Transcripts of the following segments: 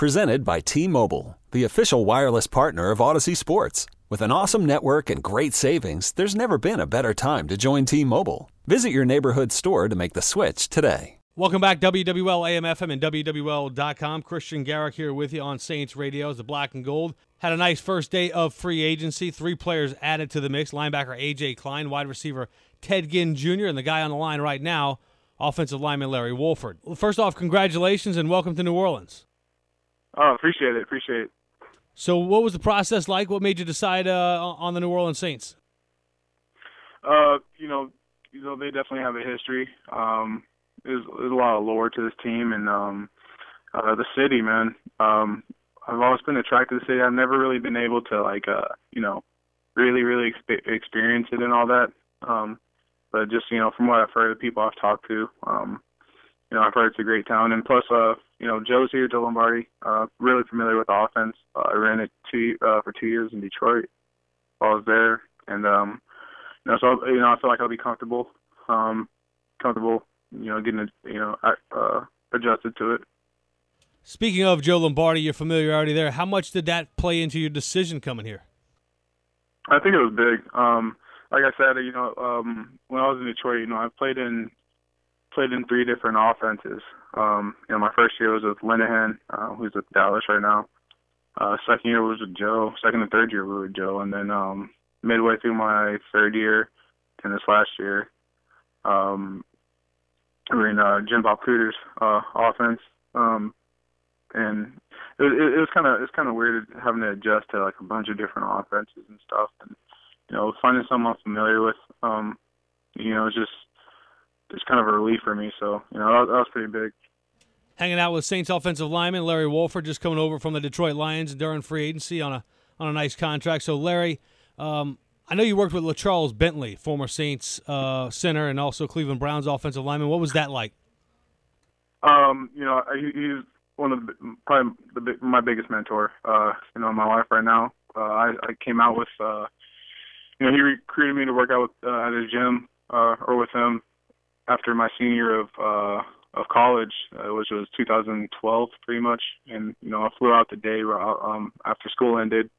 Presented by T Mobile, the official wireless partner of Audacy Sports. With an awesome network and great savings, there's never been a better time to join T Mobile. Visit your neighborhood store to make the switch today. Welcome back, WWL AM FM and WWL.com. Christian Garrick here with you on Saints Radio as the black and gold. Had a nice first day of free agency. Three players added to the mix linebacker A.J. Klein, wide receiver Ted Ginn Jr., and the guy on the line right now, offensive lineman Larry Warford. First off, congratulations and welcome to New Orleans. Oh, appreciate it. Appreciate it. So, what was the process like? What made you decide uh, on the New Orleans Saints? Uh, you know, you know, they definitely have a history. Um, there's, there's a lot of lore to this team and um, uh, the city, man. Um, I've always been attracted to the city. I've never really been able to like, uh, you know, really, really exp- experience it and all that. Um, but just you know, from what I've heard, the people I've talked to, um, you know, I've heard it's a great town. And plus, uh, you know, Joe's here, Joe Lombardi, uh, really familiar with the offense. Uh, I ran it two uh, for two years in Detroit while I was there, and um, you know, so you know, I feel like I'll be comfortable, um, comfortable, you know, getting you know, uh, adjusted to it. Speaking of Joe Lombardi, your familiarity there, how much did that play into your decision coming here? I think it was big. Um, like I said, you know, um, when I was in Detroit, you know, I played in played in three different offenses. Um, you know, my first year was with Linehan, uh, who's with Dallas right now. Uh, second year was with Joe. Second and third year were with Joe, and then um, midway through my third year, and this last year, um, we're in uh, Jim Bob Cooter's uh, offense. Um, and it, it, it was kind of it's kind of weird having to adjust to like a bunch of different offenses and stuff, and you know finding someone I'm familiar with, um, you know, it's just it's kind of a relief for me. So you know that, that was pretty big. Hanging out with Saints offensive lineman Larry Warford, just coming over from the Detroit Lions during free agency on a on a nice contract. So Larry, um, I know you worked with LaCharles Bentley, former Saints uh, center, and also Cleveland Browns offensive lineman. What was that like? Um, you know, he, he's one of the, probably the, my biggest mentor. Uh, you know, in my life right now. Uh, I, I came out with, uh, you know, he recruited me to work out with uh, at his gym uh, or with him after my senior of uh, of college, uh, which was 2012, pretty much. And you know, I flew out the day um, after school ended,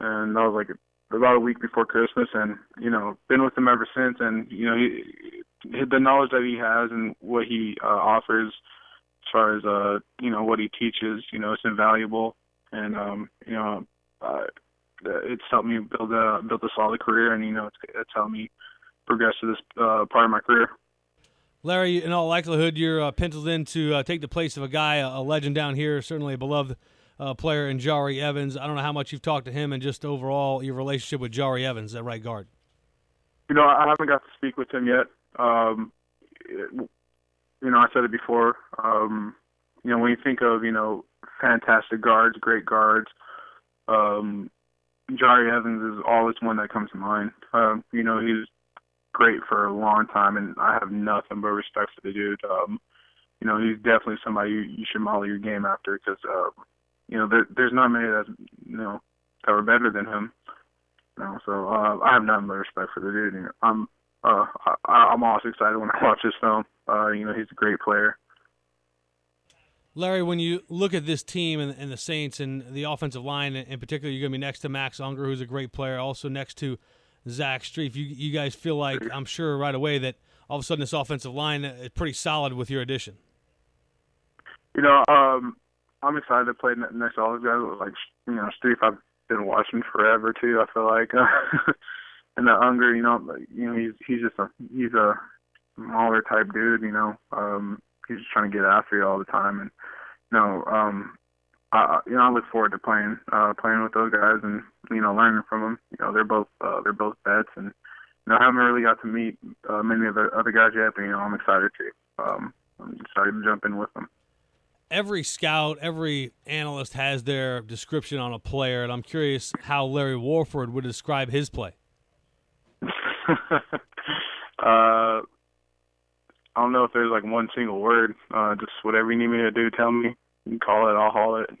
and that was like about a week before Christmas. And you know, been with him ever since. And you know, he, the knowledge that he has and what he uh, offers as far as uh you know what he teaches you know it's invaluable and um you know uh it's helped me build a build a solid career and you know it's it's helped me progress to this uh part of my career Larry, in all likelihood, you're uh, penciled in to uh, take the place of a guy, a, legend down here, certainly a beloved uh, player in Jahri Evans. I don't know how much you've talked to him and just overall your relationship with Jahri Evans at right guard. You know, I haven't got to speak with him yet. Um, you know, I said it before. Um, you know, when you think of you know fantastic guards, great guards, um, Jahri Evans is always one that comes to mind. Um, you know, he's great for a long time, and I have nothing but respect for the dude. Um, you know, he's definitely somebody you, you should model your game after because, uh, you know, there, there's not many that you know that are better than him. You know, so uh, I have nothing but respect for the dude. Know, I'm uh, I, I'm always excited when I watch this film. Uh, you know, he's a great player. Larry, when you look at this team and, and the Saints and the offensive line in particular, you're going to be next to Max Unger, who's a great player, also next to Zach Strief. You, you guys feel like, I'm sure right away, that all of a sudden this offensive line is pretty solid with your addition. You know, um, I'm excited to play next to all these guys. Like, you know, Strief, I've been watching forever, too, I feel like. and the Unger, you know, you know, he's he's just a he's a smaller type dude, you know. Um, he's just trying to get after you all the time, and you know, um, I you know I look forward to playing uh, playing with those guys and you know learning from them. You know, they're both uh, they're both vets, and you know I haven't really got to meet uh, many of the other guys yet, but you know I'm excited to. Um, I'm excited to jump in with them every scout, every analyst has their description on a player, and I'm curious how Larry Warford would describe his play. uh, I don't know if there's like one single word. Uh, just whatever you need me to do, tell me. You call it, I'll haul it.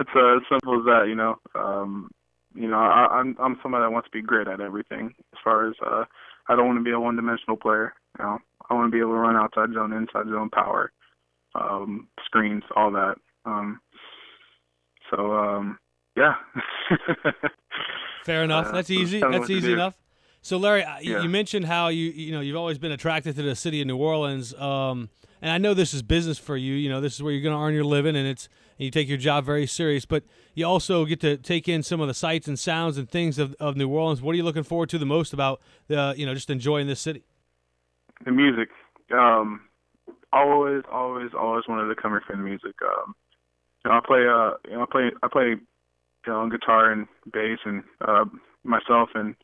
it's uh, as simple as that, you know. Um, you know, I, I'm I'm somebody that wants to be great at everything. As far as uh, I don't want to be a one-dimensional player. You know, I want to be able to run outside zone, inside zone, power, um, screens, all that. Um, so um, yeah. Fair enough. Uh, That's easy. That's easy enough. So Larry, yeah. you mentioned how you you know you've always been attracted to the city of New Orleans, um, and I know this is business for you. You know this is where you're going to earn your living, and it's and you take your job very serious. But you also get to take in some of the sights and sounds and things of, of New Orleans. What are you looking forward to the most about the you know just enjoying this city? The music. Um, always, always, always wanted to come here for the music. Um, you know, I play uh, you know, I play I play you know on guitar and bass and uh, myself and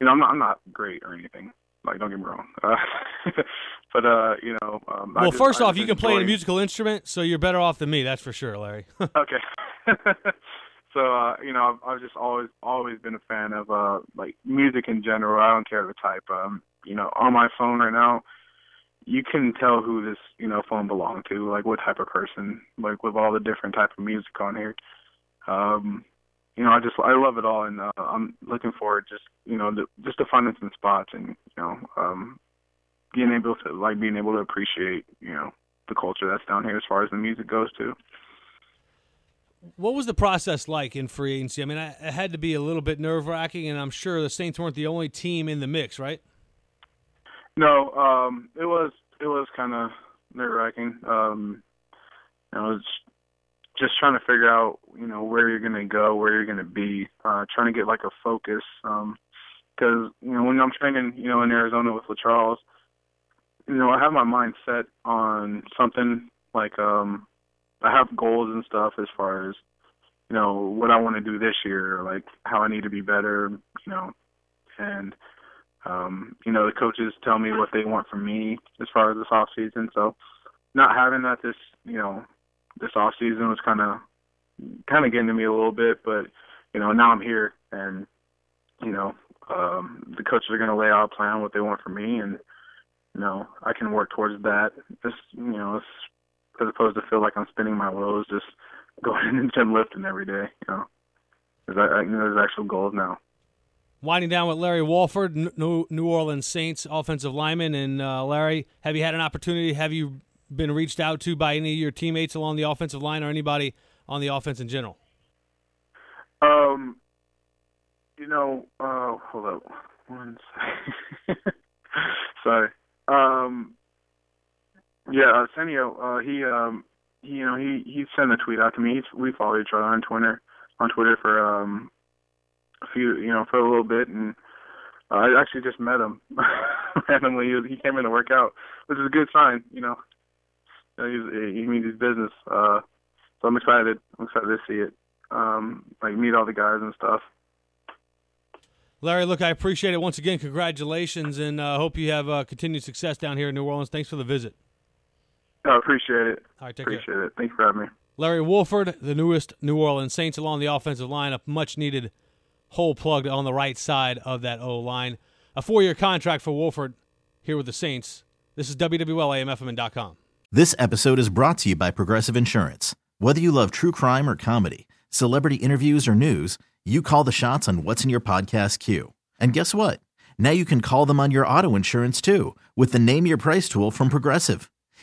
you know, I'm not I'm not great or anything. Like, don't get me wrong. Uh, but uh, you know, um, well, just, first off, you can play a musical instrument, so you're better off than me. That's for sure, Larry. okay. so uh, you know, I've, I've just always always been a fan of uh like music in general. I don't care the type. Um, you know, on my phone right now, you can tell who this you know phone belonged to, like what type of person, like with all the different type of music on here. Um, you know, I just I love it all, and uh, I'm looking forward just you know to, just to finding some spots and you know um, being able to like being able to appreciate you know the culture that's down here as far as the music goes too. What was the process like in free agency? I mean, it had to be a little bit nerve wracking, and I'm sure the Saints weren't the only team in the mix, right? No, um, it was it was kind of nerve wracking. Um, you know, it was just trying to figure out, you know, where you're gonna go, where you're gonna be, uh, trying to get like a focus. Um, because you know when I'm training, you know, in Arizona with LaCharles, you know, I have my mind set on something like um, I have goals and stuff as far as you know what I want to do this year, like how I need to be better, you know, and um, you know the coaches tell me what they want from me as far as this off season. So not having that this you know this off season was kind of kind of getting to me a little bit, but you know now I'm here and you know um, the coaches are going to lay out a plan what they want from me, and you know I can work towards that. Just you know as opposed to feel like I'm spinning my wheels, just going in the gym lifting every day. You know, there's, I, you know, there's actual goals now. Winding down with Larry Warford, New Orleans Saints offensive lineman, and uh, Larry, have you had an opportunity? Have you been reached out to by any of your teammates along the offensive line or anybody on the offense in general? Um, you know, uh, hold up one second. Sorry. Um, yeah, Arsenio, uh, he, um, he, you know, he he sent a tweet out to me. He's, we follow each other on Twitter, on Twitter for um a few, you know, for a little bit, and uh, I actually just met him randomly. He, he came in to work out, which is a good sign, you know know, he's, he means his business. Uh, so I'm excited. I'm excited to see it. Um, like meet all the guys and stuff. Larry, look, I appreciate it once again. Congratulations, and I uh, hope you have uh, continued success down here in New Orleans. Thanks for the visit. I appreciate it. All right, take appreciate care. it. Thanks for having me. Larry Warford, the newest New Orleans Saints along the offensive line, a much needed hole plugged on the right side of that O line. A four year contract for Warford here with the Saints. This is WWLAMFM.com. This episode is brought to you by Progressive Insurance. Whether you love true crime or comedy, celebrity interviews or news, you call the shots on what's in your podcast queue. And guess what? Now you can call them on your auto insurance too with the Name Your Price tool from Progressive.